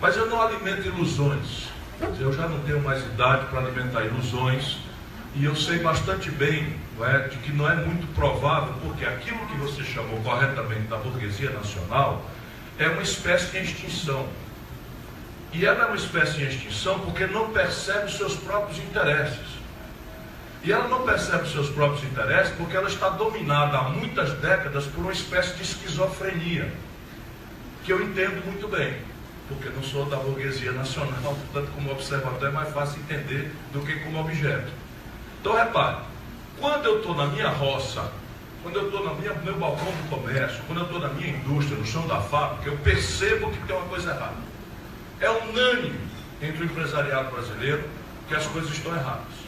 Mas eu não alimento ilusões. Eu já não tenho mais idade para alimentar ilusões. E eu sei bastante bem é, de que não é muito provável, porque aquilo que você chamou corretamente da burguesia nacional é uma espécie de extinção. E ela é uma espécie de extinção porque não percebe os seus próprios interesses. E ela não percebe os seus próprios interesses porque ela está dominada há muitas décadas por uma espécie de esquizofrenia, que eu entendo muito bem, porque não sou da burguesia nacional, portanto, como observador é mais fácil entender do que como objeto. Então, repare, quando eu estou na minha roça, quando eu estou no meu balcão do comércio, quando eu estou na minha indústria, no chão da fábrica, eu percebo que tem uma coisa errada. É unânime entre o empresariado brasileiro que as coisas estão erradas.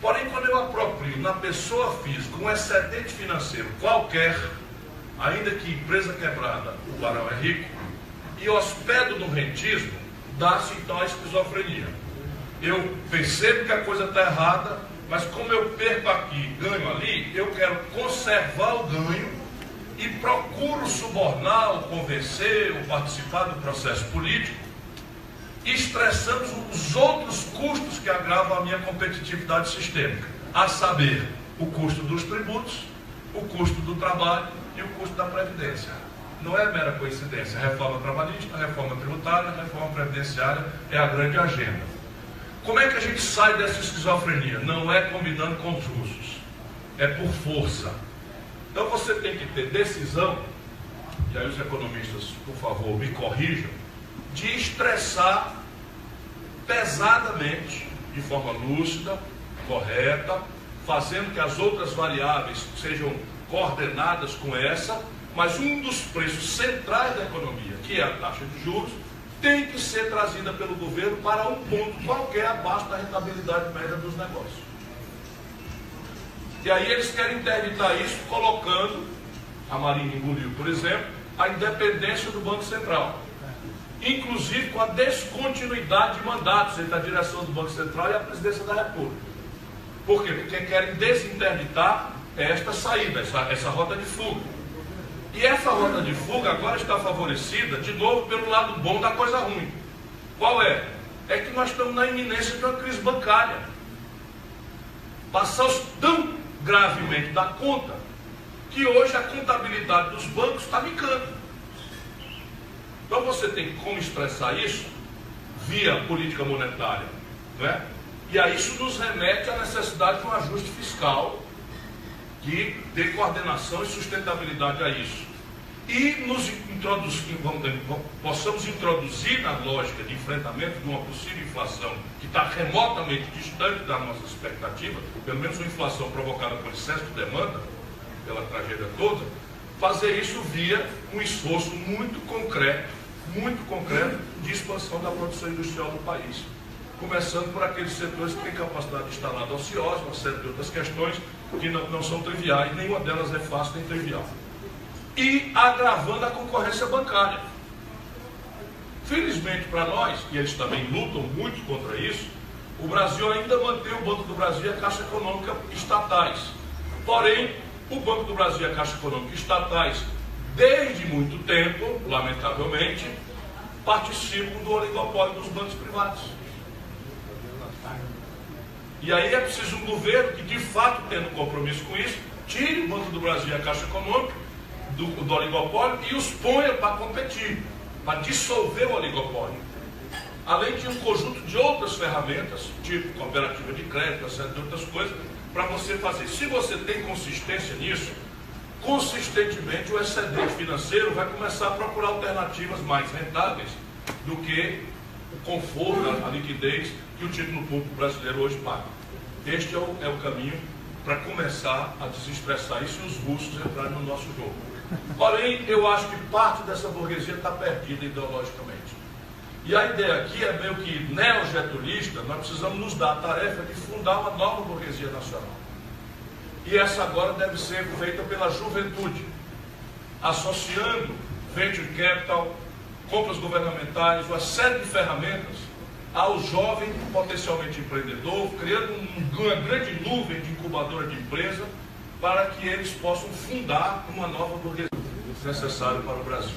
Porém, quando eu aproprio na pessoa física um excedente financeiro qualquer, ainda que empresa quebrada, o barão é rico, e hospedo no rentismo, dá-se então a esquizofrenia. Eu percebo que a coisa está errada, mas como eu perco aqui, ganho ali, eu quero conservar o ganho e procuro subornar, ou convencer, ou participar do processo político, estressando os outros custos que agravam a minha competitividade sistêmica, a saber, o custo dos tributos, o custo do trabalho e o custo da previdência. Não é mera coincidência. A reforma trabalhista, a reforma tributária, a reforma previdenciária é a grande agenda. Como é que a gente sai dessa esquizofrenia? Não é combinando com os russos, é por força. Então você tem que ter decisão, e aí os economistas, por favor, me corrijam, de estressar pesadamente, de forma lúcida, correta, fazendo que as outras variáveis sejam coordenadas com essa, mas um dos preços centrais da economia, que é a taxa de juros, tem que ser trazida pelo governo para um ponto qualquer abaixo da rentabilidade média dos negócios. E aí eles querem interditar isso colocando, a Marinha engoliu, por exemplo, a independência do Banco Central. Inclusive com a descontinuidade de mandatos entre a direção do Banco Central e a presidência da República. Por quê? Porque querem desinterditar esta saída, essa, essa rota de fuga. E essa rota de fuga agora está favorecida, de novo, pelo lado bom da coisa ruim. Qual é? É que nós estamos na iminência de uma crise bancária. Passamos tão gravemente da conta que hoje a contabilidade dos bancos está micando. Então você tem como expressar isso via política monetária. Não é? E aí isso nos remete à necessidade de um ajuste fiscal que dê coordenação e sustentabilidade a isso. E nos vamos, possamos introduzir na lógica de enfrentamento de uma possível inflação que está remotamente distante da nossa expectativa, pelo menos uma inflação provocada por excesso de demanda, pela tragédia toda, fazer isso via um esforço muito concreto, muito concreto, de expansão da produção industrial do país começando por aqueles setores que têm capacidade instalada ociosa, uma série de outras questões que não, não são triviais, nenhuma delas é fácil nem trivial. E agravando a concorrência bancária. Felizmente para nós, e eles também lutam muito contra isso, o Brasil ainda mantém o Banco do Brasil e a Caixa Econômica estatais. Porém, o Banco do Brasil e a Caixa Econômica estatais, desde muito tempo, lamentavelmente, participam do oligopólio dos bancos privados. E aí é preciso um governo que, de fato, tendo compromisso com isso, tire o Banco do Brasil e a Caixa Econômica do, do oligopólio e os ponha para competir, para dissolver o oligopólio. Além de um conjunto de outras ferramentas, tipo cooperativa de crédito, etc., outras coisas, para você fazer. Se você tem consistência nisso, consistentemente o excedente financeiro vai começar a procurar alternativas mais rentáveis do que o conforto, a liquidez que o título público brasileiro hoje paga. Este é o, é o caminho para começar a desestressar isso e os russos entrarem no nosso jogo. Porém, eu acho que parte dessa burguesia está perdida ideologicamente. E a ideia aqui é meio que neogetulista, nós precisamos nos dar a tarefa de fundar uma nova burguesia nacional. E essa agora deve ser feita pela juventude, associando venture capital, compras governamentais, uma série de ferramentas ao jovem potencialmente empreendedor, criando uma grande nuvem de incubadora de empresa para que eles possam fundar uma nova burguesia necessária para o Brasil.